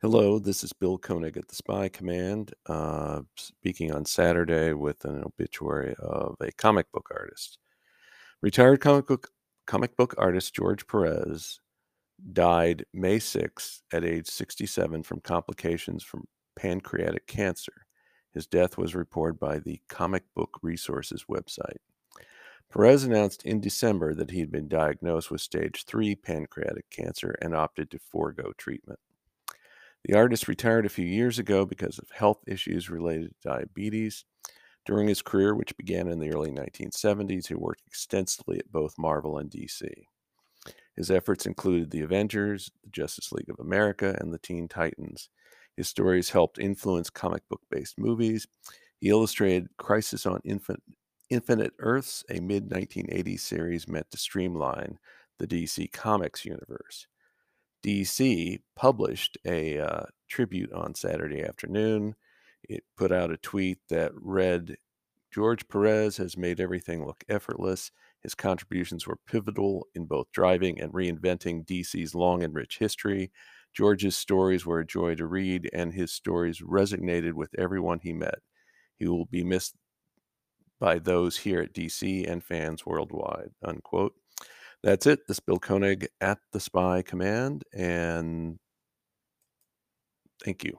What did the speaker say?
Hello, this is Bill Koenig at the Spy Command, uh, speaking on Saturday with an obituary of a comic book artist. Retired comic book, comic book artist George Perez died May 6 at age 67 from complications from pancreatic cancer. His death was reported by the Comic Book Resources website. Perez announced in December that he had been diagnosed with stage 3 pancreatic cancer and opted to forego treatment. The artist retired a few years ago because of health issues related to diabetes. During his career, which began in the early 1970s, he worked extensively at both Marvel and DC. His efforts included the Avengers, the Justice League of America, and the Teen Titans. His stories helped influence comic book based movies. He illustrated Crisis on Infinite, Earths, a mid 1980s series meant to streamline the DC Comics universe. DC published a uh, tribute on Saturday afternoon. It put out a tweet that read George Perez has made everything look effortless. His contributions were pivotal in both driving and reinventing DC's long and rich history. George's stories were a joy to read, and his stories resonated with everyone he met. He will be missed by those here at DC and fans worldwide. Unquote that's it. This Bill Koenig at the Spy Command, and thank you.